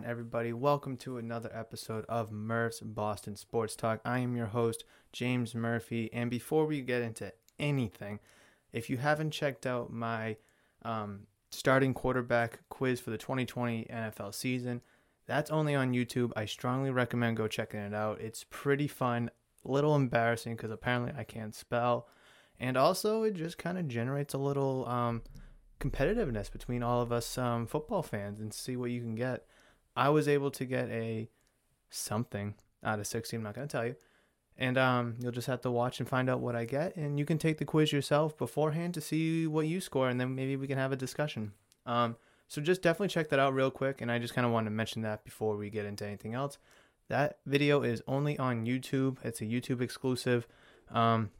On, everybody? Welcome to another episode of Murph's Boston Sports Talk. I am your host, James Murphy. And before we get into anything, if you haven't checked out my um, starting quarterback quiz for the 2020 NFL season, that's only on YouTube. I strongly recommend go checking it out. It's pretty fun, little embarrassing because apparently I can't spell. And also, it just kind of generates a little. Um, competitiveness between all of us um, football fans and see what you can get. I was able to get a something out of 60. I'm not going to tell you. And um, you'll just have to watch and find out what I get. And you can take the quiz yourself beforehand to see what you score. And then maybe we can have a discussion. Um, so just definitely check that out real quick. And I just kind of wanted to mention that before we get into anything else. That video is only on YouTube, it's a YouTube exclusive. Um,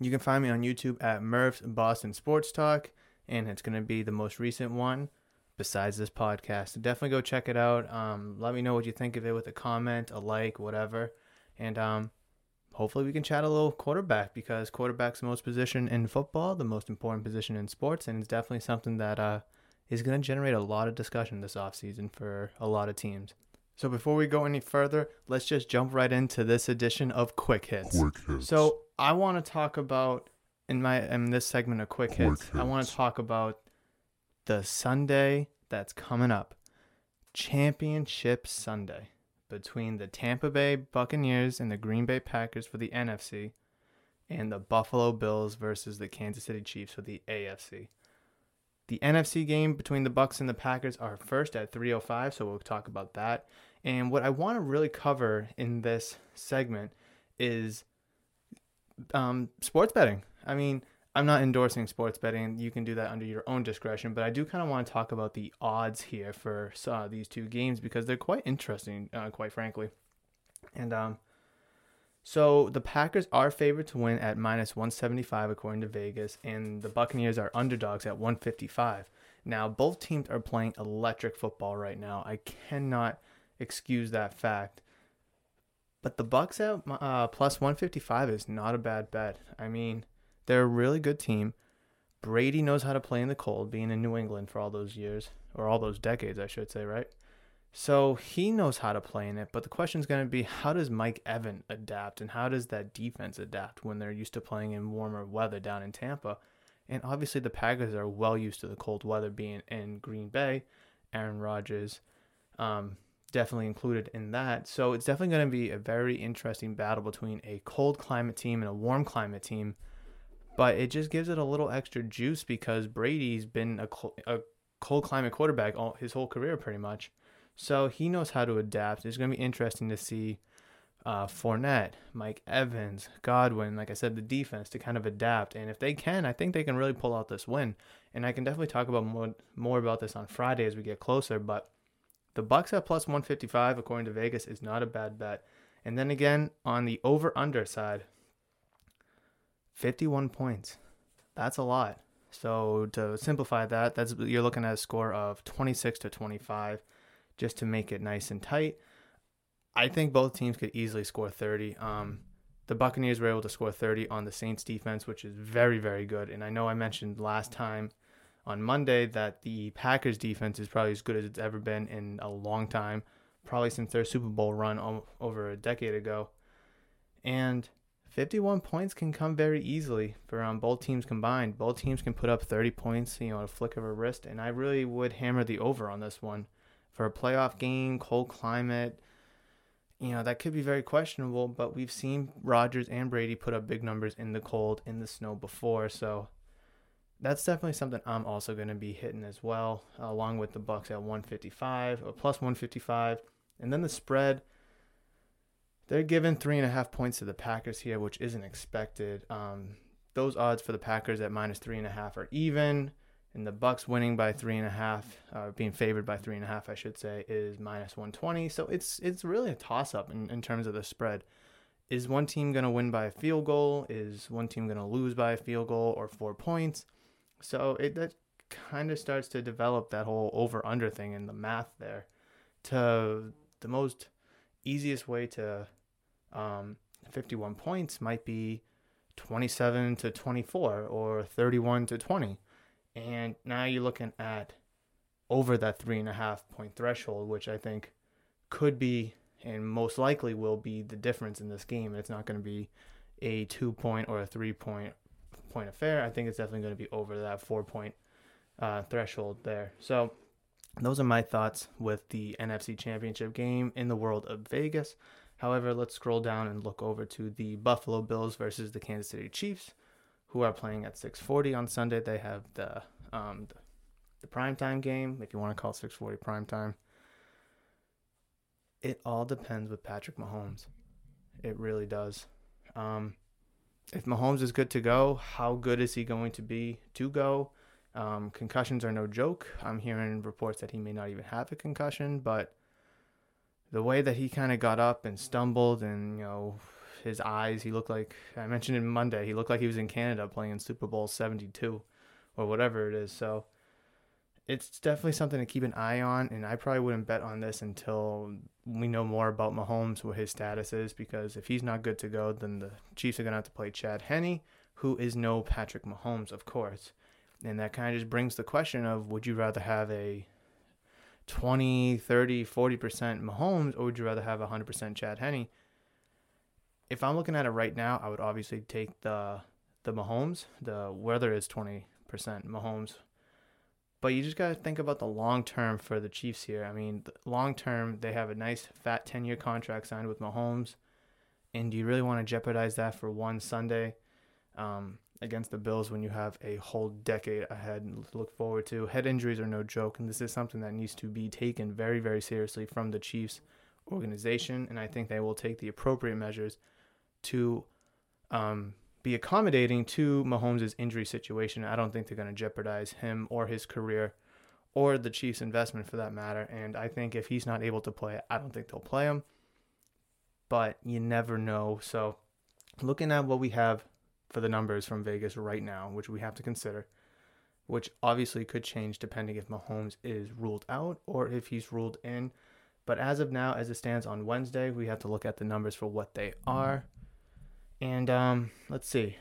you can find me on YouTube at Murph's Boston Sports Talk and it's going to be the most recent one besides this podcast. So definitely go check it out. Um, let me know what you think of it with a comment, a like, whatever. And um, hopefully we can chat a little quarterback because quarterback's the most position in football, the most important position in sports, and it's definitely something that uh, is going to generate a lot of discussion this offseason for a lot of teams. So before we go any further, let's just jump right into this edition of Quick Hits. Quick hits. So I want to talk about in my in this segment of quick hits, Quick I want to talk about the Sunday that's coming up. Championship Sunday between the Tampa Bay Buccaneers and the Green Bay Packers for the NFC and the Buffalo Bills versus the Kansas City Chiefs for the AFC. The NFC game between the Bucks and the Packers are first at 305, so we'll talk about that. And what I want to really cover in this segment is um, sports betting. I mean, I'm not endorsing sports betting. You can do that under your own discretion, but I do kind of want to talk about the odds here for uh, these two games because they're quite interesting, uh, quite frankly. And um, so the Packers are favored to win at minus 175 according to Vegas, and the Buccaneers are underdogs at 155. Now, both teams are playing electric football right now. I cannot excuse that fact. But the Bucks at uh, plus 155 is not a bad bet. I mean, they're a really good team. Brady knows how to play in the cold, being in New England for all those years, or all those decades, I should say, right? So he knows how to play in it. But the question is going to be how does Mike Evan adapt, and how does that defense adapt when they're used to playing in warmer weather down in Tampa? And obviously, the Packers are well used to the cold weather being in Green Bay. Aaron Rodgers, um, definitely included in that. So it's definitely going to be a very interesting battle between a cold climate team and a warm climate team. But it just gives it a little extra juice because Brady's been a, cl- a cold climate quarterback all his whole career, pretty much. So he knows how to adapt. It's going to be interesting to see uh, Fournette, Mike Evans, Godwin, like I said, the defense to kind of adapt. And if they can, I think they can really pull out this win. And I can definitely talk about more more about this on Friday as we get closer. But the Bucks at plus 155, according to Vegas, is not a bad bet. And then again, on the over under side, 51 points. That's a lot. So to simplify that, that's you're looking at a score of 26 to 25 just to make it nice and tight. I think both teams could easily score 30. Um, the Buccaneers were able to score 30 on the Saints defense, which is very, very good. And I know I mentioned last time on Monday that the Packers defense is probably as good as it's ever been in a long time, probably since their Super Bowl run over a decade ago. And 51 points can come very easily for um, both teams combined. Both teams can put up 30 points, you know, a flick of a wrist. And I really would hammer the over on this one. for a playoff game, cold climate, you know, that could be very questionable, but we've seen Rodgers and Brady put up big numbers in the cold, in the snow before, so that's definitely something I'm also going to be hitting as well, along with the Bucks at 155 or plus 155, and then the spread. They're giving three and a half points to the Packers here, which isn't expected. Um, those odds for the Packers at minus three and a half are even and the Bucks winning by three and a half, uh, being favored by three and a half, I should say, is minus one twenty. So it's it's really a toss up in, in terms of the spread. Is one team going to win by a field goal? Is one team going to lose by a field goal or four points? So it that kind of starts to develop that whole over under thing in the math there. To the most easiest way to um, 51 points might be 27 to 24 or 31 to 20 and now you're looking at over that three and a half point threshold, which I think could be and most likely will be the difference in this game. And it's not going to be a two point or a three point point affair. I think it's definitely going to be over that four point uh, threshold there. So those are my thoughts with the NFC Championship game in the world of Vegas. However, let's scroll down and look over to the Buffalo Bills versus the Kansas City Chiefs who are playing at 6:40 on Sunday. They have the um the, the primetime game, if you want to call 6:40 primetime. It all depends with Patrick Mahomes. It really does. Um, if Mahomes is good to go, how good is he going to be to go? Um, concussions are no joke. I'm hearing reports that he may not even have a concussion, but the way that he kind of got up and stumbled and you know his eyes. He looked like I mentioned in Monday. He looked like he was in Canada playing Super Bowl seventy two, or whatever it is. So it's definitely something to keep an eye on. And I probably wouldn't bet on this until we know more about Mahomes, what his status is, because if he's not good to go, then the Chiefs are gonna have to play Chad Henne, who is no Patrick Mahomes, of course. And that kind of just brings the question of would you rather have a 20, 30, 40% Mahomes, or would you rather have 100% Chad Henne? if I'm looking at it right now, I would obviously take the the Mahomes. The weather is twenty percent Mahomes, but you just gotta think about the long term for the Chiefs here. I mean, long term they have a nice fat ten year contract signed with Mahomes, and do you really want to jeopardize that for one Sunday um, against the Bills when you have a whole decade ahead to look forward to? Head injuries are no joke, and this is something that needs to be taken very very seriously from the Chiefs organization, and I think they will take the appropriate measures to um, be accommodating to Mahomes' injury situation. I don't think they're going to jeopardize him or his career or the Chiefs' investment for that matter. And I think if he's not able to play, I don't think they'll play him. But you never know. So, looking at what we have for the numbers from Vegas right now, which we have to consider, which obviously could change depending if Mahomes is ruled out or if he's ruled in. But as of now, as it stands on Wednesday, we have to look at the numbers for what they are. And um, let's see.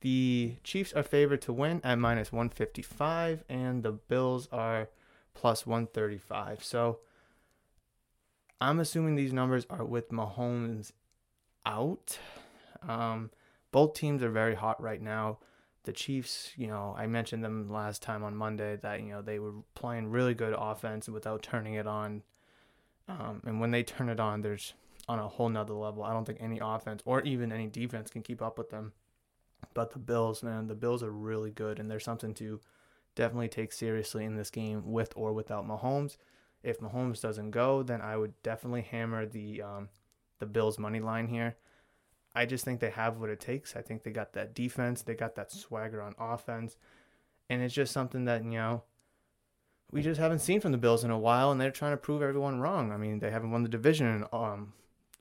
The Chiefs are favored to win at minus 155, and the Bills are plus 135. So I'm assuming these numbers are with Mahomes out. Um, both teams are very hot right now. The Chiefs, you know, I mentioned them last time on Monday that, you know, they were playing really good offense without turning it on. Um, and when they turn it on, there's on a whole nother level. I don't think any offense or even any defense can keep up with them. But the Bills, man, the Bills are really good, and there's something to definitely take seriously in this game with or without Mahomes. If Mahomes doesn't go, then I would definitely hammer the um, the Bills money line here. I just think they have what it takes. I think they got that defense, they got that swagger on offense, and it's just something that you know we just haven't seen from the Bills in a while, and they're trying to prove everyone wrong. I mean, they haven't won the division in um,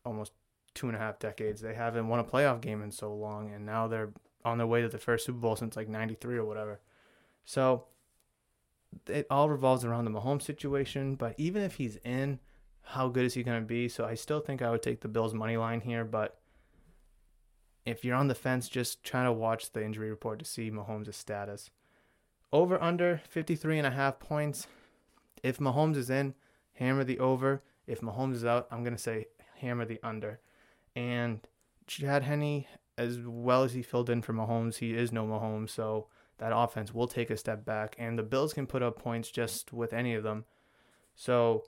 almost two and a half decades. They haven't won a playoff game in so long, and now they're on their way to the first Super Bowl since like '93 or whatever. So it all revolves around the Mahomes situation. But even if he's in, how good is he going to be? So I still think I would take the Bills money line here. But if you're on the fence, just trying to watch the injury report to see Mahomes' status. Over under 53 and a half points. If Mahomes is in, hammer the over. If Mahomes is out, I'm going to say hammer the under. And Chad Henne, as well as he filled in for Mahomes, he is no Mahomes, so that offense will take a step back, and the Bills can put up points just with any of them. So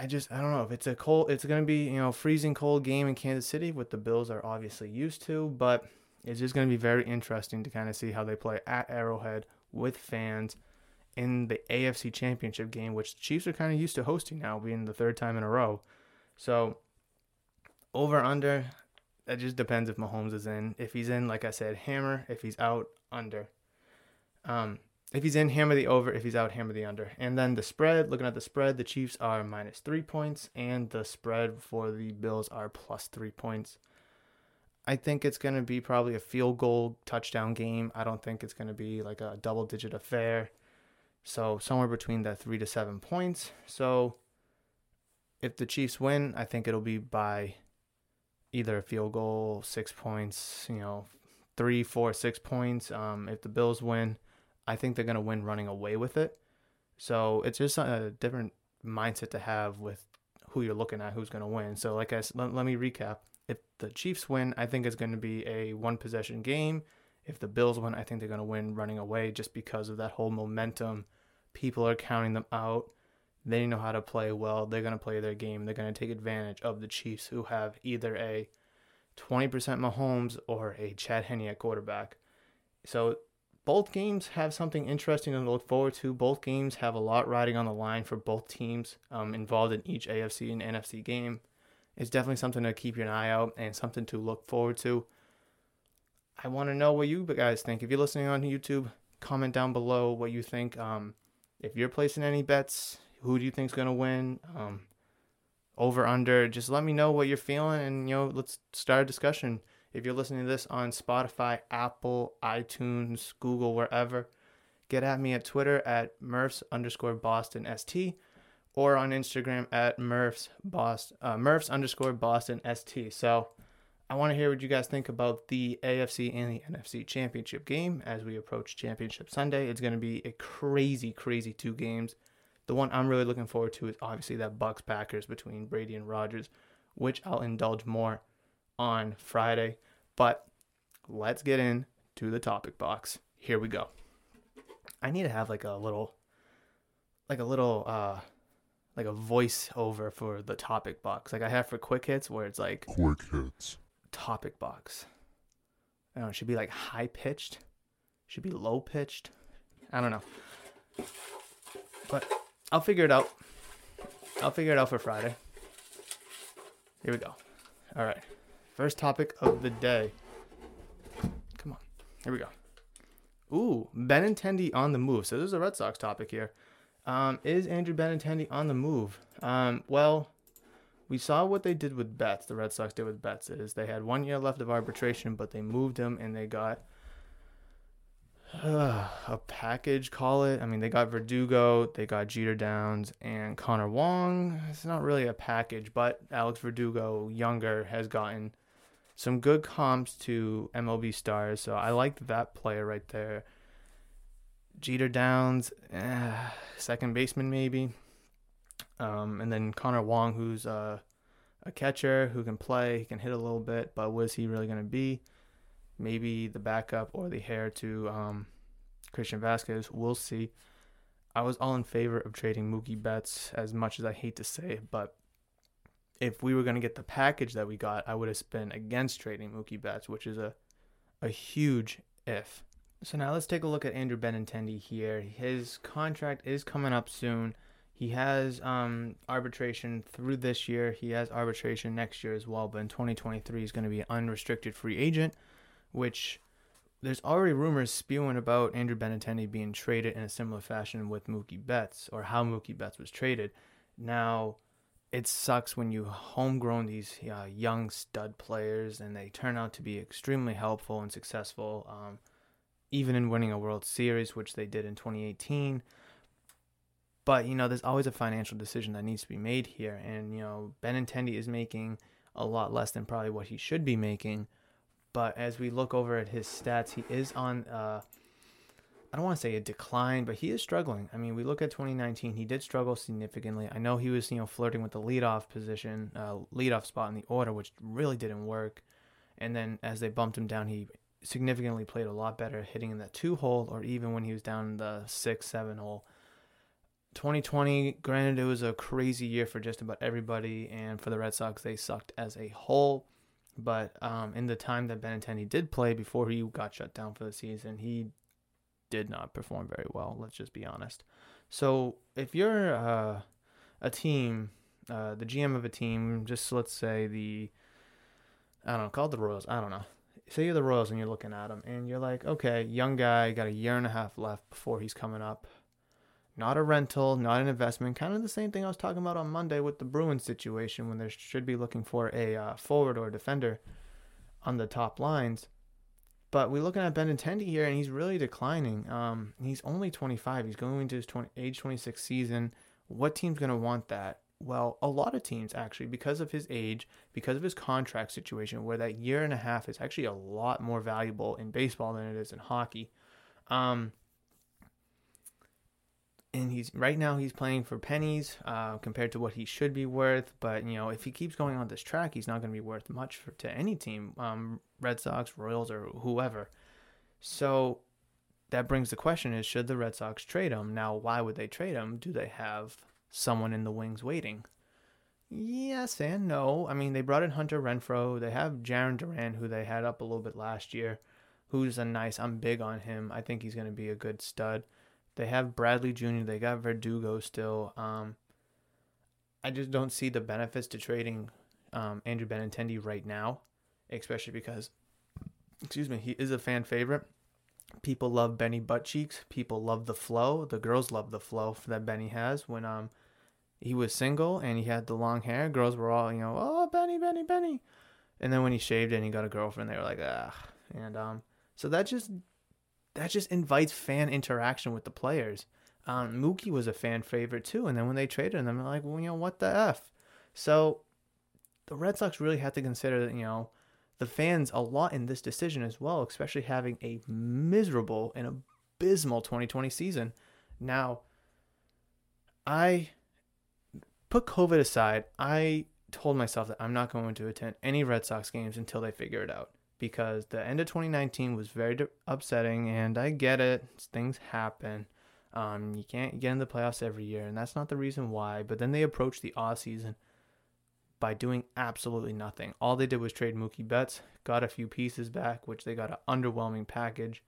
I just I don't know if it's a cold. It's gonna be you know freezing cold game in Kansas City, what the Bills are obviously used to, but it's just gonna be very interesting to kind of see how they play at Arrowhead with fans in the AFC Championship game, which the Chiefs are kind of used to hosting now, being the third time in a row. So over under, that just depends if Mahomes is in. If he's in, like I said, hammer. If he's out, under. Um, if he's in, hammer the over. If he's out, hammer the under. And then the spread, looking at the spread, the Chiefs are minus three points, and the spread for the Bills are plus three points. I think it's going to be probably a field goal touchdown game. I don't think it's going to be like a double digit affair. So somewhere between that three to seven points. So if the Chiefs win, I think it'll be by either a field goal, six points, you know, three, four, six points. Um, if the Bills win, I think they're gonna win running away with it. So it's just a different mindset to have with who you're looking at, who's gonna win. So like I said, let, let me recap. If the Chiefs win, I think it's gonna be a one possession game. If the Bills win, I think they're gonna win running away just because of that whole momentum. People are counting them out. They know how to play well. They're going to play their game. They're going to take advantage of the Chiefs, who have either a 20% Mahomes or a Chad Henne at quarterback. So both games have something interesting to look forward to. Both games have a lot riding on the line for both teams um, involved in each AFC and NFC game. It's definitely something to keep your eye out and something to look forward to. I want to know what you guys think. If you're listening on YouTube, comment down below what you think. Um, if you're placing any bets, who do you think's gonna win? Um, over under. Just let me know what you're feeling, and you know, let's start a discussion. If you're listening to this on Spotify, Apple, iTunes, Google, wherever, get at me at Twitter at Murphs underscore Boston ST or on Instagram at Murphs Boston uh, Murphs underscore Boston ST. So I want to hear what you guys think about the AFC and the NFC championship game as we approach Championship Sunday. It's going to be a crazy, crazy two games. The one I'm really looking forward to is obviously that Bucks Packers between Brady and Rodgers, which I'll indulge more on Friday. But let's get into the topic box. Here we go. I need to have like a little like a little uh like a voiceover for the topic box. Like I have for quick hits where it's like quick hits. Topic box. I don't know, it should be like high pitched. Should be low pitched. I don't know. But I'll figure it out. I'll figure it out for Friday. Here we go. All right. First topic of the day. Come on. Here we go. Ooh, Benintendi on the move. So this is a Red Sox topic here. Um, is Andrew Benintendi on the move? Um, well, we saw what they did with Betts. The Red Sox did with Betts is they had one year left of arbitration, but they moved him and they got uh, a package, call it. I mean, they got Verdugo, they got Jeter Downs, and Connor Wong. It's not really a package, but Alex Verdugo, younger, has gotten some good comps to MLB stars. So I like that player right there. Jeter Downs, eh, second baseman maybe. Um, and then Connor Wong, who's uh, a catcher who can play, he can hit a little bit, but was he really going to be? maybe the backup or the heir to um, Christian Vasquez. We'll see. I was all in favor of trading Mookie Betts as much as I hate to say but if we were going to get the package that we got, I would have been against trading Mookie Betts, which is a a huge if. So now let's take a look at Andrew Benintendi here. His contract is coming up soon. He has um, arbitration through this year. He has arbitration next year as well, but in 2023 he's going to be an unrestricted free agent which there's already rumors spewing about Andrew Benintendi being traded in a similar fashion with Mookie Betts or how Mookie Betts was traded. Now, it sucks when you homegrown these uh, young stud players and they turn out to be extremely helpful and successful, um, even in winning a World Series, which they did in 2018. But, you know, there's always a financial decision that needs to be made here. And, you know, Benintendi is making a lot less than probably what he should be making but as we look over at his stats, he is on. Uh, I don't want to say a decline, but he is struggling. I mean, we look at 2019; he did struggle significantly. I know he was, you know, flirting with the leadoff position, uh, leadoff spot in the order, which really didn't work. And then as they bumped him down, he significantly played a lot better, hitting in that two hole, or even when he was down in the six, seven hole. 2020, granted, it was a crazy year for just about everybody, and for the Red Sox, they sucked as a whole. But um, in the time that Benintendi did play before he got shut down for the season, he did not perform very well. Let's just be honest. So if you're uh, a team, uh, the GM of a team, just let's say the, I don't know, the Royals. I don't know. Say you're the Royals and you're looking at him and you're like, okay, young guy, got a year and a half left before he's coming up. Not a rental, not an investment. Kind of the same thing I was talking about on Monday with the Bruins situation when they should be looking for a uh, forward or defender on the top lines. But we're looking at Benintendi here, and he's really declining. Um, he's only 25. He's going into his 20, age 26 season. What team's going to want that? Well, a lot of teams actually, because of his age, because of his contract situation, where that year and a half is actually a lot more valuable in baseball than it is in hockey. Um, and he's right now he's playing for pennies uh, compared to what he should be worth. But you know, if he keeps going on this track, he's not going to be worth much for, to any team, um, Red Sox, Royals, or whoever. So that brings the question: Is should the Red Sox trade him? Now, why would they trade him? Do they have someone in the wings waiting? Yes and no. I mean, they brought in Hunter Renfroe. They have Jarren Duran, who they had up a little bit last year, who's a nice. I'm big on him. I think he's going to be a good stud. They have Bradley Jr. They got Verdugo still. Um, I just don't see the benefits to trading um, Andrew Benintendi right now, especially because, excuse me, he is a fan favorite. People love Benny butt cheeks. People love the flow. The girls love the flow that Benny has when um he was single and he had the long hair. Girls were all you know, oh Benny, Benny, Benny, and then when he shaved and he got a girlfriend, they were like ah. And um, so that just that just invites fan interaction with the players. Um, Mookie was a fan favorite too, and then when they traded him, they're like, well, you know, what the f? So the Red Sox really have to consider, that you know, the fans a lot in this decision as well, especially having a miserable and abysmal 2020 season. Now, I put COVID aside. I told myself that I'm not going to attend any Red Sox games until they figure it out because the end of 2019 was very upsetting, and I get it. Things happen. Um, you can't get in the playoffs every year, and that's not the reason why. But then they approached the off season by doing absolutely nothing. All they did was trade Mookie Betts, got a few pieces back, which they got an underwhelming package,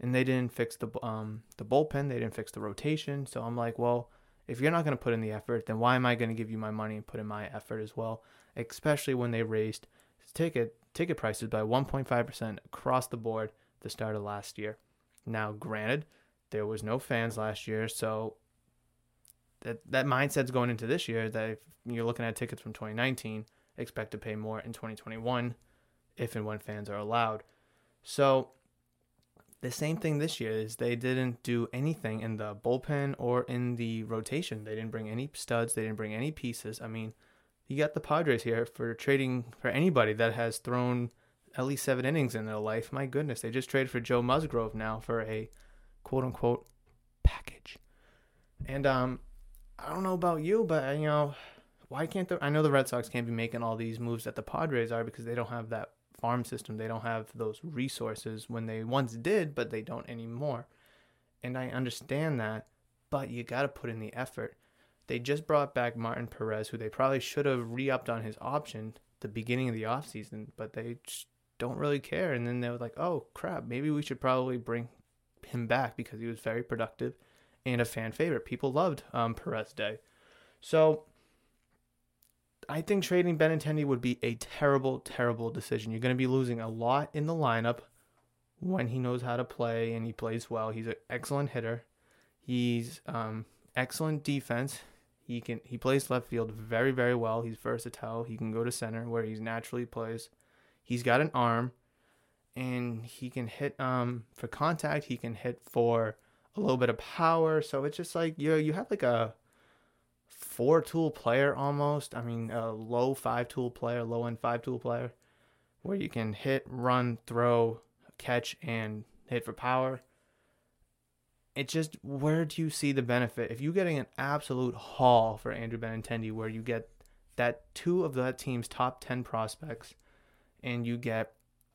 and they didn't fix the um the bullpen. They didn't fix the rotation. So I'm like, well, if you're not going to put in the effort, then why am I going to give you my money and put in my effort as well? Especially when they raised ticket ticket prices by 1.5% across the board the start of last year. Now, granted, there was no fans last year, so that that mindset's going into this year that if you're looking at tickets from 2019, expect to pay more in 2021 if and when fans are allowed. So the same thing this year is they didn't do anything in the bullpen or in the rotation. They didn't bring any studs, they didn't bring any pieces. I mean, you got the Padres here for trading for anybody that has thrown at least seven innings in their life. My goodness, they just traded for Joe Musgrove now for a quote unquote package. And um, I don't know about you, but you know, why can't the I know the Red Sox can't be making all these moves that the Padres are because they don't have that farm system. They don't have those resources when they once did, but they don't anymore. And I understand that, but you got to put in the effort. They just brought back Martin Perez, who they probably should have re upped on his option the beginning of the offseason, but they just don't really care. And then they were like, oh crap, maybe we should probably bring him back because he was very productive and a fan favorite. People loved um, Perez Day. So I think trading Benintendi would be a terrible, terrible decision. You're going to be losing a lot in the lineup when he knows how to play and he plays well. He's an excellent hitter. He's um, excellent defense. He can he plays left field very very well. He's versatile. He can go to center where he naturally plays. He's got an arm, and he can hit um for contact. He can hit for a little bit of power. So it's just like you you have like a four tool player almost. I mean a low five tool player, low end five tool player, where you can hit, run, throw, catch, and hit for power it just where do you see the benefit if you're getting an absolute haul for Andrew Benintendi where you get that two of that team's top 10 prospects and you get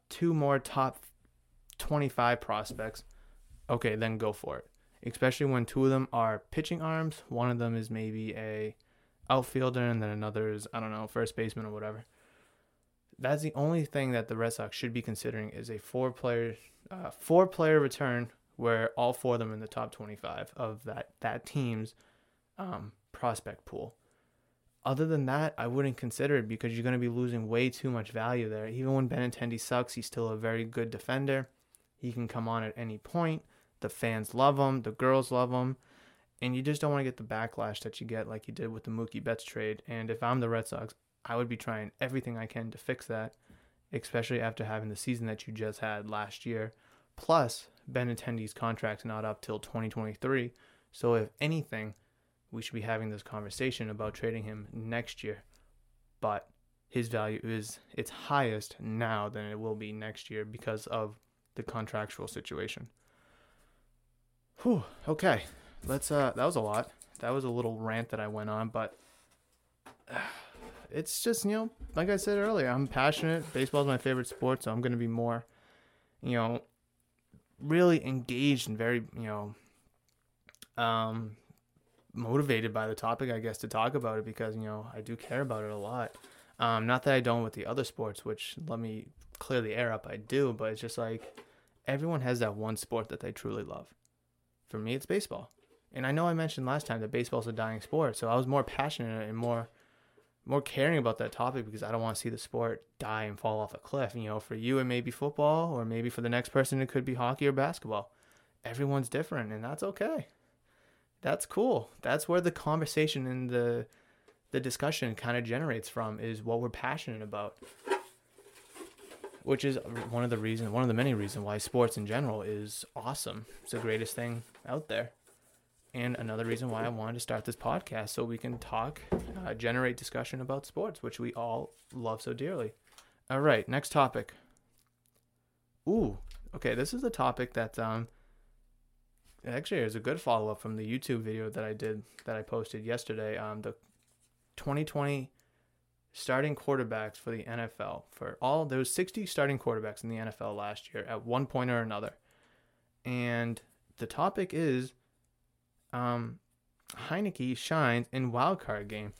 two more top 25 prospects okay then go for it especially when two of them are pitching arms. One of them is maybe a outfielder, and then another is I don't know first baseman or whatever. That's the only thing that the Red Sox should be considering is a four player uh, four player return where all four of them in the top 25 of that that team's um, prospect pool. Other than that, I wouldn't consider it because you're going to be losing way too much value there. Even when Benintendi sucks, he's still a very good defender. He can come on at any point. The fans love him. The girls love him. And you just don't want to get the backlash that you get like you did with the Mookie Betts trade. And if I'm the Red Sox, I would be trying everything I can to fix that, especially after having the season that you just had last year. Plus, Benintendi's contract's not up till 2023. So if anything, we should be having this conversation about trading him next year. But his value is its highest now than it will be next year because of the contractual situation. Whew, okay. Let's uh that was a lot. That was a little rant that I went on, but uh, it's just, you know, like I said earlier, I'm passionate. Baseball's my favorite sport, so I'm to be more you know, really engaged and very, you know, um motivated by the topic, I guess, to talk about it because you know I do care about it a lot. Um, not that I don't with the other sports, which let me clear the air up, I do, but it's just like everyone has that one sport that they truly love. For me, it's baseball, and I know I mentioned last time that baseball's a dying sport, so I was more passionate and more more caring about that topic because I don't want to see the sport die and fall off a cliff. You know, for you it may be football, or maybe for the next person it could be hockey or basketball. Everyone's different, and that's okay that's cool. That's where the conversation and the the discussion kind of generates from is what we're passionate about. Which is one of the reasons, one of the many reasons why sports in general is awesome. It's the greatest thing out there. And another reason why I wanted to start this podcast so we can talk, uh, generate discussion about sports, which we all love so dearly. All right, next topic. Ooh, okay, this is a topic that um, actually it's a good follow up from the YouTube video that I did that I posted yesterday. Um, the 2020 starting quarterbacks for the NFL for all there was 60 starting quarterbacks in the NFL last year at one point or another, and the topic is, um, Heinicke shines in wildcard game,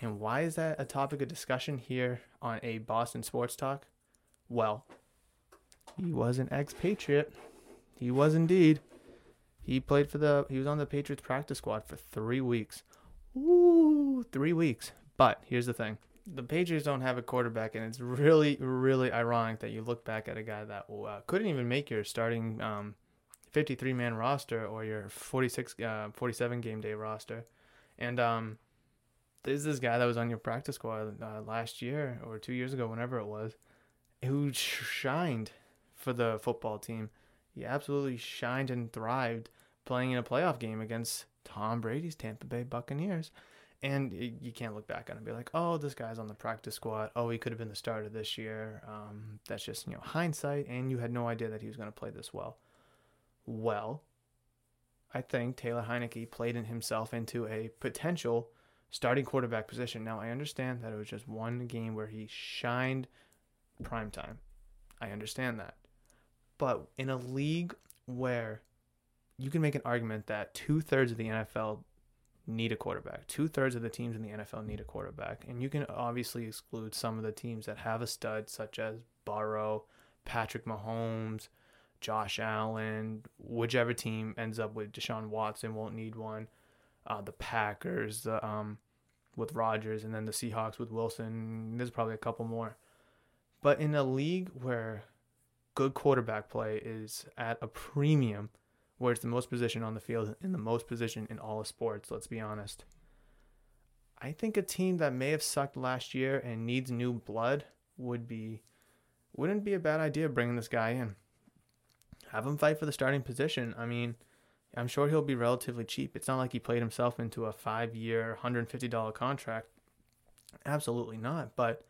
and why is that a topic of discussion here on a Boston Sports Talk? Well, he was an expatriate. He was indeed. He played for the. He was on the Patriots practice squad for three weeks. Ooh, three weeks. But here's the thing: the Patriots don't have a quarterback, and it's really, really ironic that you look back at a guy that uh, couldn't even make your starting um, 53 man roster or your 46, uh, 47 game day roster, and um, there's this guy that was on your practice squad uh, last year or two years ago, whenever it was, who shined for the football team. He absolutely shined and thrived playing in a playoff game against Tom Brady's Tampa Bay Buccaneers. And you can't look back on it and be like, oh, this guy's on the practice squad. Oh, he could have been the starter this year. Um, that's just, you know, hindsight. And you had no idea that he was going to play this well. Well, I think Taylor Heinicke played in himself into a potential starting quarterback position. Now, I understand that it was just one game where he shined prime time. I understand that. But in a league where you can make an argument that two thirds of the NFL need a quarterback. Two thirds of the teams in the NFL need a quarterback. And you can obviously exclude some of the teams that have a stud, such as Burrow, Patrick Mahomes, Josh Allen, whichever team ends up with Deshaun Watson won't need one. Uh, the Packers, um, with Rodgers, and then the Seahawks with Wilson. There's probably a couple more. But in a league where good quarterback play is at a premium, where it's the most position on the field and the most position in all of sports, let's be honest. I think a team that may have sucked last year and needs new blood would be wouldn't be a bad idea bringing this guy in. Have him fight for the starting position. I mean, I'm sure he'll be relatively cheap. It's not like he played himself into a 5-year, $150 contract. Absolutely not, but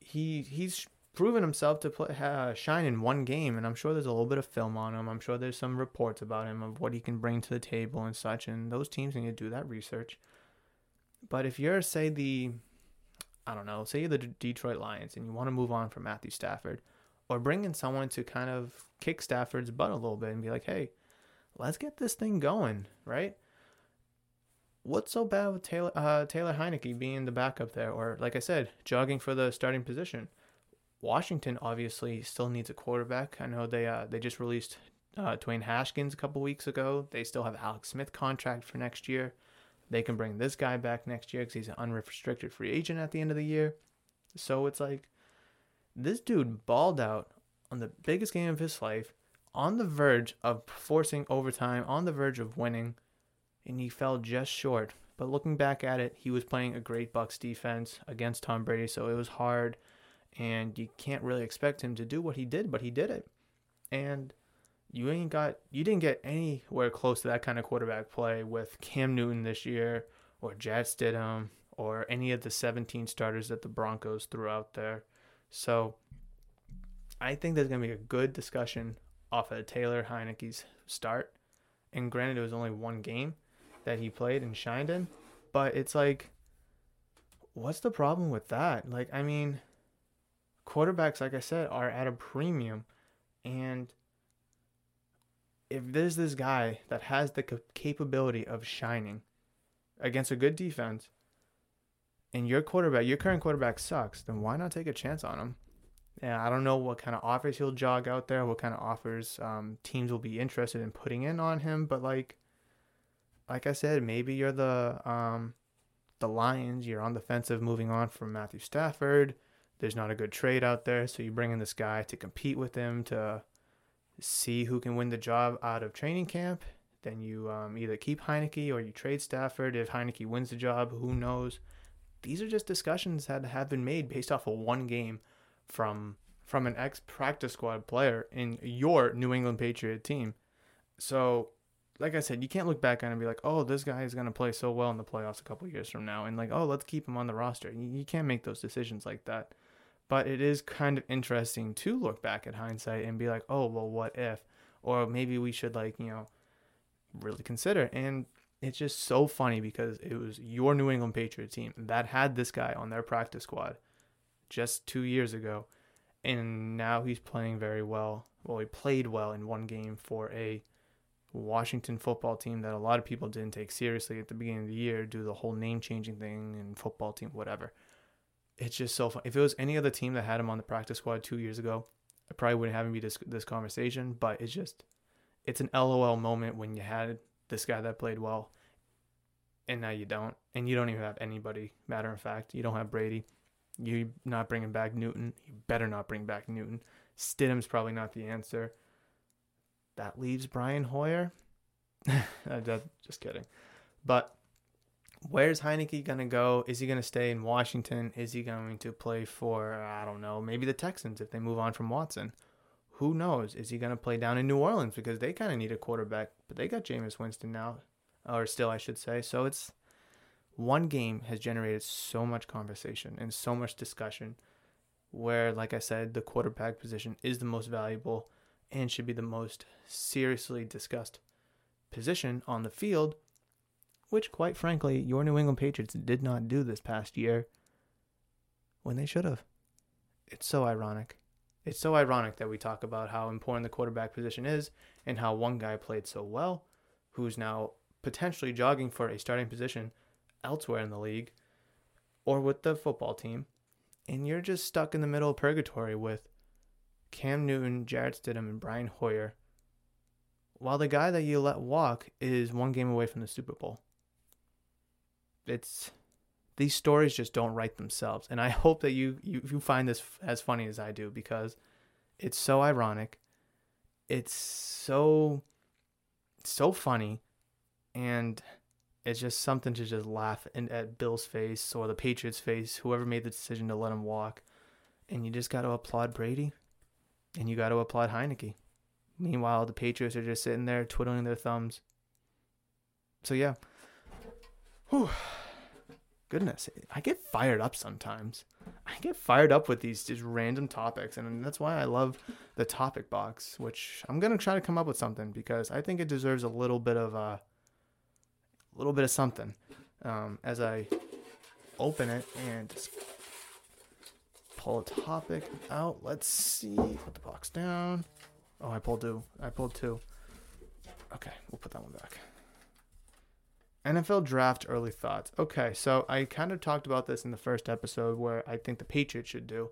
he he's proven himself to play, uh, shine in one game, and I'm sure there's a little bit of film on him. I'm sure there's some reports about him of what he can bring to the table and such, and those teams need to do that research. But if you're, say, the, I don't know, say you're the D- Detroit Lions and you want to move on from Matthew Stafford, or bring in someone to kind of kick Stafford's butt a little bit and be like, hey, let's get this thing going, right? What's so bad with Taylor uh, Taylor Heinicke being the backup there, or like I said, jogging for the starting position? Washington obviously still needs a quarterback. I know they uh, they just released uh, Dwayne Haskins a couple weeks ago. They still have Alex Smith contract for next year. They can bring this guy back next year because he's an unrestricted free agent at the end of the year. So it's like this dude balled out on the biggest game of his life, on the verge of forcing overtime, on the verge of winning, and he fell just short. But looking back at it, he was playing a great Bucks defense against Tom Brady, so it was hard, and you can't really expect him to do what he did, but he did it. And you ain't got you didn't get anywhere close to that kind of quarterback play with Cam Newton this year or Jarrett Stidham or any of the 17 starters that the Broncos threw out there. So I think there's going to be a good discussion off of Taylor Heinicke's start. And granted, it was only one game that he played and shined in, but it's like, what's the problem with that? Like, I mean, quarterbacks, like I said, are at a premium. And if there's this guy that has the capability of shining against a good defense, and your quarterback, your current quarterback sucks, then why not take a chance on him? Yeah, I don't know what kind of offers he'll jog out there, what kind of offers um, teams will be interested in putting in on him. But like, like I said, maybe you're the um, the Lions. You're on the defensive, moving on from Matthew Stafford. There's not a good trade out there, so you bring in this guy to compete with him to see who can win the job out of training camp. Then you um, either keep Heinicke or you trade Stafford. If Heinicke wins the job, who knows? These are just discussions that have been made based off of one game from from an ex practice squad player in your New England Patriot team. So, like I said, you can't look back on and be like, "Oh, this guy is going to play so well in the playoffs a couple years from now," and like, "Oh, let's keep him on the roster." You, you can't make those decisions like that. But it is kind of interesting to look back at hindsight and be like, "Oh, well, what if?" Or maybe we should like, you know, really consider. And it's just so funny because it was your New England Patriot team that had this guy on their practice squad just two years ago, and now he's playing very well. Well, he played well in one game for a Washington football team that a lot of people didn't take seriously at the beginning of the year, do the whole name changing thing and football team, whatever. It's just so fun. If it was any other team that had him on the practice squad two years ago, I probably wouldn't have me this this conversation. But it's just, it's an LOL moment when you had this guy that played well, and now you don't, and you don't even have anybody. Matter of fact, you don't have Brady. You're not bringing back Newton. You better not bring back Newton. Stidham's probably not the answer. That leaves Brian Hoyer. just kidding. But where's Heinicke gonna go? Is he gonna stay in Washington? Is he going to play for I don't know, maybe the Texans if they move on from Watson? Who knows? Is he gonna play down in New Orleans because they kind of need a quarterback, but they got Jameis Winston now, or still I should say. So it's one game has generated so much conversation and so much discussion where like i said the quarterback position is the most valuable and should be the most seriously discussed position on the field which quite frankly your new england patriots did not do this past year when they should have it's so ironic it's so ironic that we talk about how important the quarterback position is and how one guy played so well who's now potentially jogging for a starting position elsewhere in the league or with the football team, and you're just stuck in the middle of purgatory with Cam Newton, Jarrett Stidham, and Brian Hoyer, while the guy that you let walk is one game away from the Super Bowl. It's these stories just don't write themselves, and I hope that you you, you find this as funny as I do because it's so ironic, it's so so funny, and it's just something to just laugh in, at Bill's face or the Patriots' face, whoever made the decision to let him walk. And you just got to applaud Brady and you got to applaud Heinicke. Meanwhile, the Patriots are just sitting there twiddling their thumbs. So, yeah. Whew. Goodness, I get fired up sometimes. I get fired up with these just random topics, and that's why I love the topic box, which I'm to try to come up with something because I think it deserves a little bit of a uh, a little bit of something um, as I open it and pull a topic out. Let's see. Put the box down. Oh, I pulled two. I pulled two. Okay, we'll put that one back. NFL draft early thoughts. Okay, so I kind of talked about this in the first episode where I think the Patriots should do.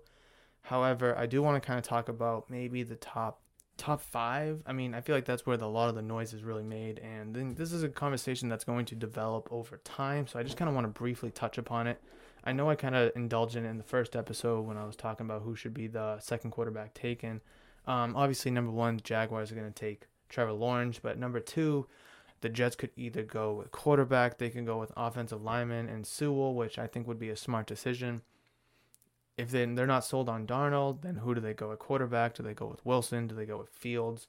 However, I do want to kind of talk about maybe the top top five. I mean, I feel like that's where the, a lot of the noise is really made, and then this is a conversation that's going to develop over time. So I just kind of want to briefly touch upon it. I know I kind of indulged in it in the first episode when I was talking about who should be the second quarterback taken. Um, obviously, number one, the Jaguars are going to take Trevor Lawrence, but number two, the Jets could either go with quarterback, they can go with offensive lineman and Sewell, which I think would be a smart decision. If they, they're not sold on Darnold, then who do they go at quarterback? Do they go with Wilson? Do they go with Fields?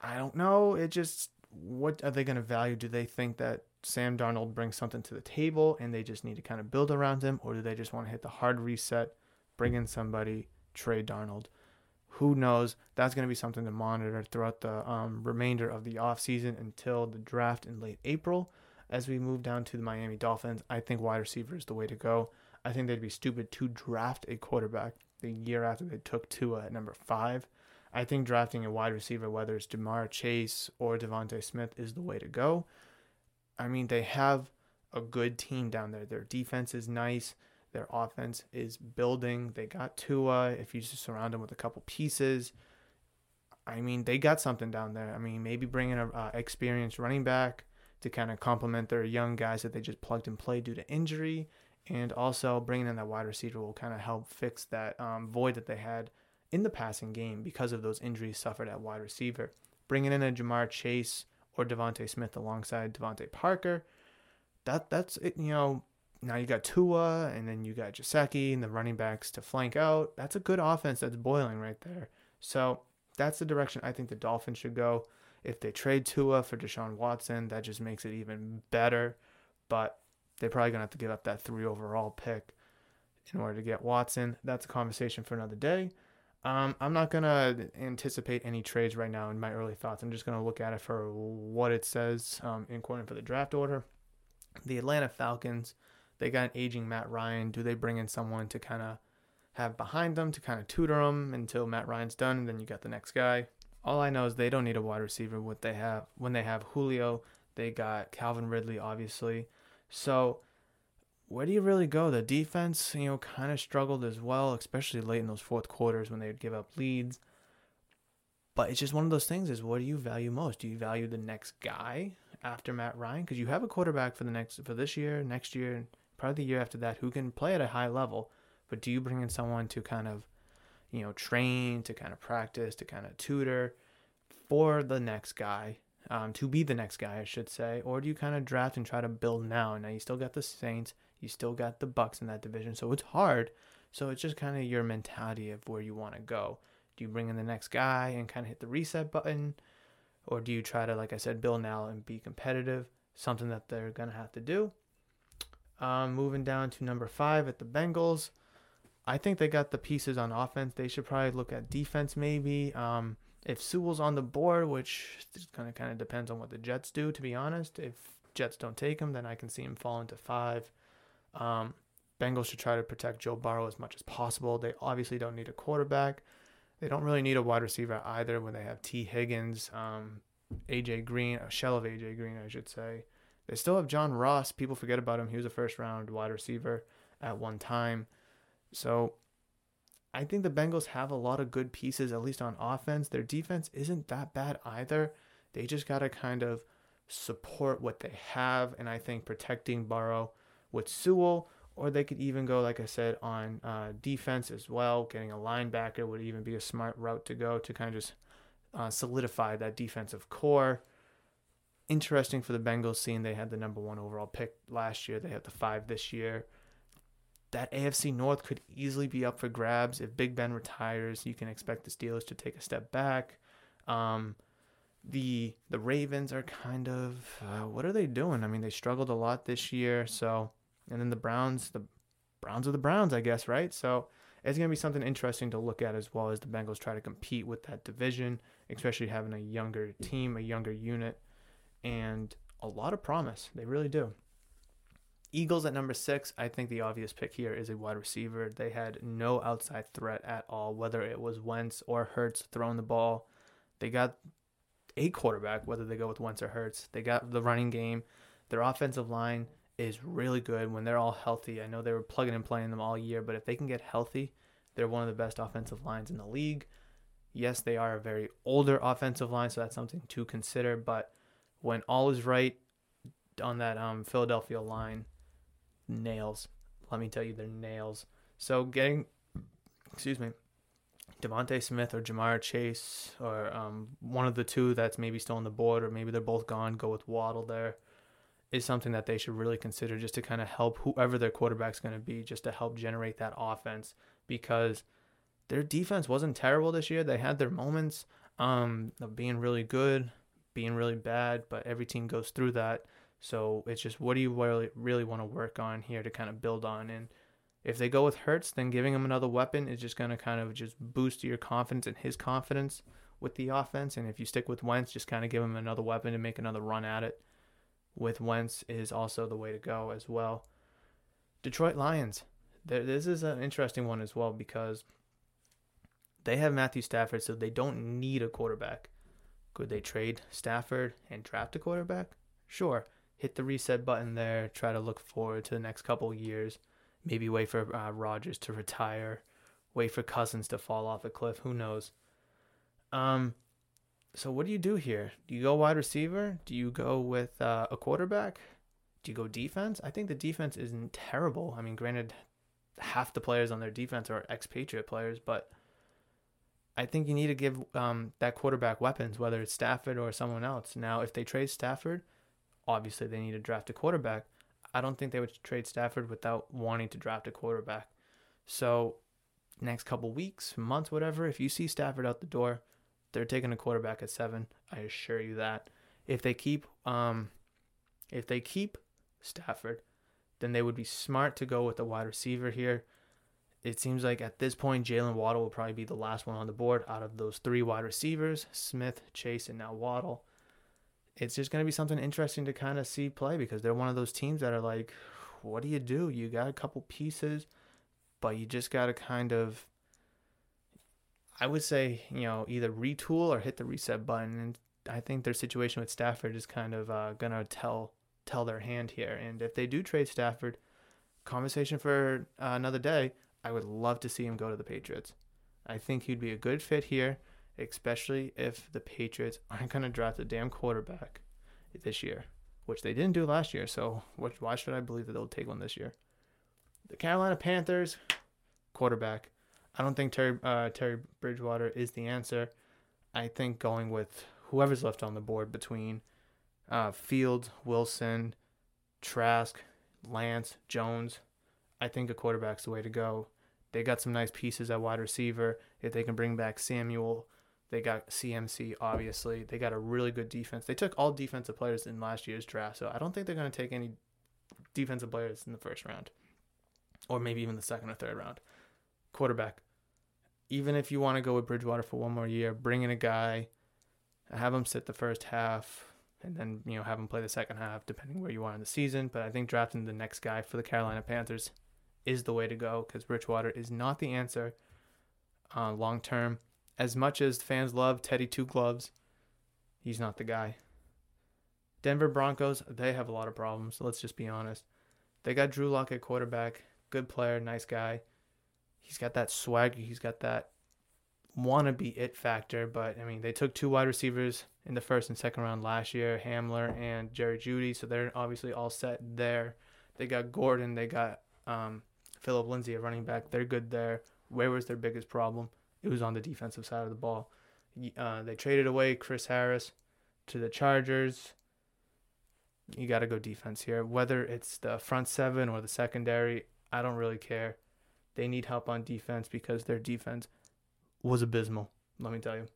I don't know. It just, what are they going to value? Do they think that Sam Darnold brings something to the table and they just need to kind of build around him? Or do they just want to hit the hard reset, bring in somebody, trade Darnold? Who knows? That's going to be something to monitor throughout the um, remainder of the offseason until the draft in late April. As we move down to the Miami Dolphins, I think wide receiver is the way to go. I think they'd be stupid to draft a quarterback the year after they took Tua at number five. I think drafting a wide receiver, whether it's Ja'Marr Chase or DeVonta Smith, is the way to go. I mean, they have a good team down there. Their defense is nice. Their offense is building. They got Tua. If you just surround them with a couple pieces, I mean, they got something down there. I mean, maybe bringing a uh, experienced running back to kind of complement their young guys that they just plugged and played due to injury, and also bringing in that wide receiver will kind of help fix that um, void that they had in the passing game because of those injuries suffered at wide receiver. Bringing in a Ja'Marr Chase or DeVonta Smith alongside DeVante Parker, that that's it, you know now you got Tua, and then you got Gesicki and the running backs to flank out. That's a good offense that's boiling right there. So that's the direction I think the Dolphins should go. If they trade Tua for Deshaun Watson, that just makes it even better. But they're probably gonna have to give up that three overall pick in order to get Watson. That's a conversation for another day. Um, I'm not gonna anticipate any trades right now in my early thoughts. I'm just gonna look at it for what it says um, in according for the draft order. The Atlanta Falcons they got an aging Matt Ryan. Do they bring in someone to kind of have behind them to kind of tutor them until Matt Ryan's done, and then you got the next guy? All I know is they don't need a wide receiver. What they have when they have Julio, they got Calvin Ridley, obviously. So where do you really go? The defense, you know, kind of struggled as well, especially late in those fourth quarters when they would give up leads. But it's just one of those things is what do you value most? Do you value the next guy after Matt Ryan? Because you have a quarterback for the next for this year, next year, probably the year after that who can play at a high level. But do you bring in someone to kind of, you know, train, to kind of practice, to kind of tutor for the next guy, um, to be the next guy, I should say, or do you kind of draft and try to build now? Now you still got the Saints, you still got the Bucks in that division, so it's hard. So it's just kind of your mentality of where you want to go. Do you bring in the next guy and kind of hit the reset button? Or do you try to, like I said, build now and be competitive? Something that they're going to have to do. Um, moving down to number five at the Bengals. I think they got the pieces on offense. They should probably look at defense maybe. Um, if Sewell's on the board, which kind of kind of depends on what the Jets do, to be honest. If Jets don't take him, then I can see him fall into five. Um, Bengals should try to protect Joe Burrow as much as possible. They obviously don't need a quarterback. They don't really need a wide receiver either when they have Tee Higgins, um, AJ Green, a shell of AJ Green, I should say. They still have John Ross. People forget about him. He was a first round wide receiver at one time. So I think the Bengals have a lot of good pieces, at least on offense. Their defense isn't that bad either. They just got to kind of support what they have. And I think protecting Burrow with Sewell, or they could even go, like I said, on uh, defense as well. Getting a linebacker would even be a smart route to go to kind of just uh, solidify that defensive core interesting for the Bengals seeing they had the number one overall pick last year. They have the five this year. That AFC North could easily be up for grabs. If Big Ben retires, you can expect the Steelers to take a step back. Um, the the Ravens are kind of uh, what are they doing? I mean, they struggled a lot this year. So, and then the Browns, the Browns are the Browns, I guess, right? So it's going to be something interesting to look at as well as the Bengals try to compete with that division, especially having a younger team, a younger unit and a lot of promise. They really do. Eagles at number six, I think the obvious pick here is a wide receiver. They had no outside threat at all, whether it was Wentz or Hurts throwing the ball. They got a quarterback, whether they go with Wentz or Hurts. They got the running game. Their offensive line is really good when they're all healthy. I know they were plugging and playing them all year, but if they can get healthy, they're one of the best offensive lines in the league. Yes, they are a very older offensive line, so that's something to consider. But when all is right on that um, Philadelphia line, nails. Let me tell you, they're nails. So getting, excuse me, DeVonta Smith or Ja'Marr Chase or um, one of the two that's maybe still on the board, or maybe they're both gone. Go with Waddle there is something that they should really consider just to kind of help whoever their quarterback's going to be, just to help generate that offense because their defense wasn't terrible this year. They had their moments um, of being really good, being really bad, but every team goes through that. So it's just what do you really really want to work on here to kind of build on and if they go with Hurts, then giving him another weapon is just going to kind of just boost your confidence and his confidence with the offense. And if you stick with Wentz, just kind of give him another weapon to make another run at it. With Wentz is also the way to go as well. Detroit Lions. This is an interesting one as well because they have Matthew Stafford, so they don't need a quarterback. Could they trade Stafford and draft a quarterback? Sure. Hit the reset button there. Try to look forward to the next couple years Maybe wait for uh, Rodgers to retire. Wait for Cousins to fall off a cliff. Who knows? Um, so what do you do here? Do you go wide receiver? Do you go with uh, a quarterback? Do you go defense? I think the defense isn't terrible. I mean, granted, half the players on their defense are ex-Patriot players, but I think you need to give um, that quarterback weapons, whether it's Stafford or someone else. Now, if they trade Stafford, obviously they need to draft a quarterback. I don't think they would trade Stafford without wanting to draft a quarterback. So, next couple weeks, months, whatever, if you see Stafford out the door, they're taking a quarterback at seven. I assure you that. If they keep, um, if they keep Stafford, then they would be smart to go with the wide receiver here. It seems like at this point, Jaylen Waddle will probably be the last one on the board out of those three wide receivers Smith, Chase, and now Waddle it's just going to be something interesting to kind of see play because they're one of those teams that are like, what do you do? You got a couple pieces, but you just got to kind of, I would say, you know, either retool or hit the reset button. And I think their situation with Stafford is kind of uh, going to tell tell their hand here. And if they do trade Stafford, conversation for uh, another day. I would love to see him go to the Patriots. I think he'd be a good fit here especially if the Patriots aren't going to draft a damn quarterback this year, which they didn't do last year. So why should I believe that they'll take one this year? The Carolina Panthers quarterback. I don't think Terry uh, Terry Bridgewater is the answer. I think going with whoever's left on the board between uh, Fields, Wilson, Trask, Lance, Jones. I think a quarterback's the way to go. They got some nice pieces at wide receiver. If they can bring back Samuel, they got CMC, obviously. They got a really good defense. They took all defensive players in last year's draft, so I don't think they're going to take any defensive players in the first round, or maybe even the second or third round. Quarterback. Even if you want to go with Bridgewater for one more year, bring in a guy, have him sit the first half, and then you know have him play the second half, depending where you are in the season. But I think drafting the next guy for the Carolina Panthers is the way to go because Bridgewater is not the answer uh, long term as much as fans love Teddy Two Gloves, he's not the guy. Denver Broncos, they have a lot of problems. Let's just be honest. They got Drew Lock at quarterback, good player, nice guy. He's got that swagger. He's got that wannabe it factor. But I mean, they took two wide receivers in the first and second round last year, Hamler and Jerry Jeudy. So they're obviously all set there. They got Gordon. They got um, Philip Lindsay, a running back. They're good there. Where was their biggest problem? it was on the defensive side of the ball. Uh, they traded away Chris Harris to the Chargers. You got to go defense here. Whether it's the front seven or the secondary, I don't really care. They need help on defense because their defense was abysmal, let me tell you.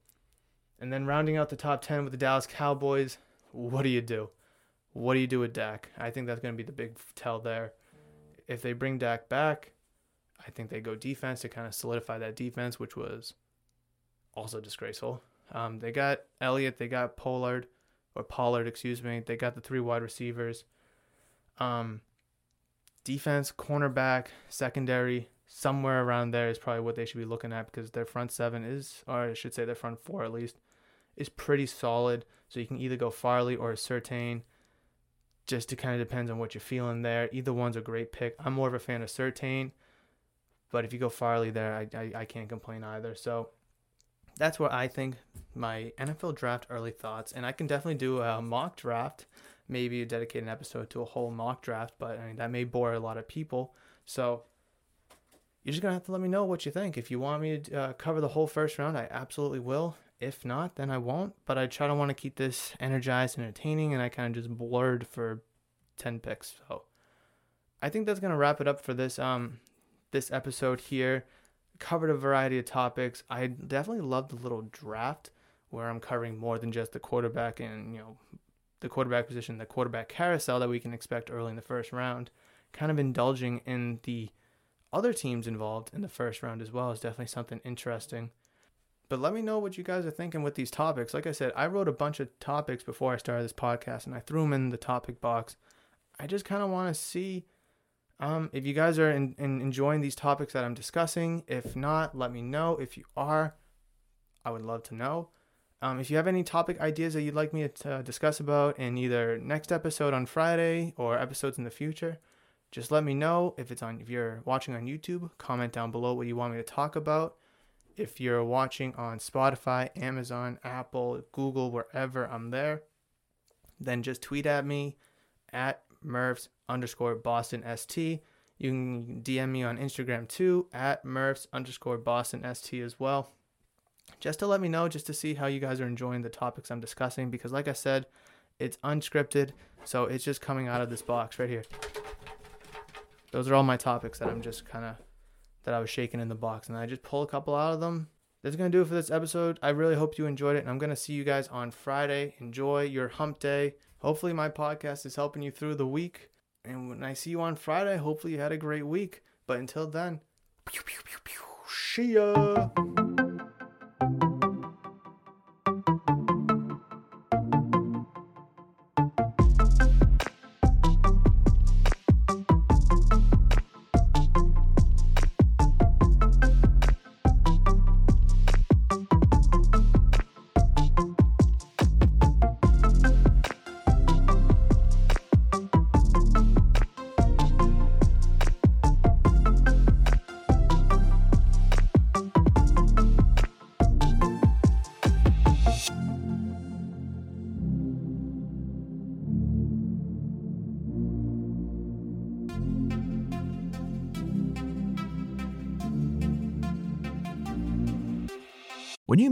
And then rounding out the top 10 with the Dallas Cowboys, what do you do? What do you do with Dak? I think that's going to be the big tell there. If they bring Dak back, I think they go defense to kind of solidify that defense, which was also disgraceful. Um, they got Elliott, they got Pollard, or Pollard, excuse me. They got the three wide receivers. Um, defense, cornerback, secondary, somewhere around there is probably what they should be looking at because their front seven is, or I should say their front four at least, is pretty solid. So you can either go Farley or Surtain. Just to kind of depends on what you're feeling there. Either one's a great pick. I'm more of a fan of Surtain, but if you go Farley there, I, I, I can't complain either. So that's what I think my NFL draft early thoughts, and I can definitely do a mock draft, maybe dedicate an episode to a whole mock draft, but I mean that may bore a lot of people. So you're just gonna have to let me know what you think. If you want me to uh, cover the whole first round, I absolutely will. If not, then I won't. But I try to want to keep this energized and entertaining, and I kind of just blurred for ten picks. So I think that's gonna wrap it up for this um this episode here covered a variety of topics. I definitely love the little draft where I'm covering more than just the quarterback and, you know, the quarterback position, the quarterback carousel that we can expect early in the first round. Kind of indulging in the other teams involved in the first round as well is definitely something interesting. But let me know what you guys are thinking with these topics. Like I said, I wrote a bunch of topics before I started this podcast and I threw them in the topic box. I just kind of want to see um, if you guys are in, in enjoying these topics that I'm discussing, if not, let me know. If you are, I would love to know. Um, if you have any topic ideas that you'd like me to discuss about in either next episode on Friday or episodes in the future, just let me know. If it's on, if you're watching on YouTube, comment down below what you want me to talk about. If you're watching on Spotify, Amazon, Apple, Google, wherever I'm there, then just tweet at me at Mervs underscore Boston ST. You can DM me on Instagram too at Mervs underscore Boston ST as well. Just to let me know, just to see how you guys are enjoying the topics I'm discussing. Because, like I said, it's unscripted, so it's just coming out of this box right here. Those are all my topics that I'm just kind of that I was shaking in the box, and I just pull a couple out of them. That's gonna do it for this episode. I really hope you enjoyed it, and I'm gonna see you guys on Friday. Enjoy your hump day. Hopefully, my podcast is helping you through the week. And when I see you on Friday, hopefully you had a great week. But until then, pew, pew, pew, see ya.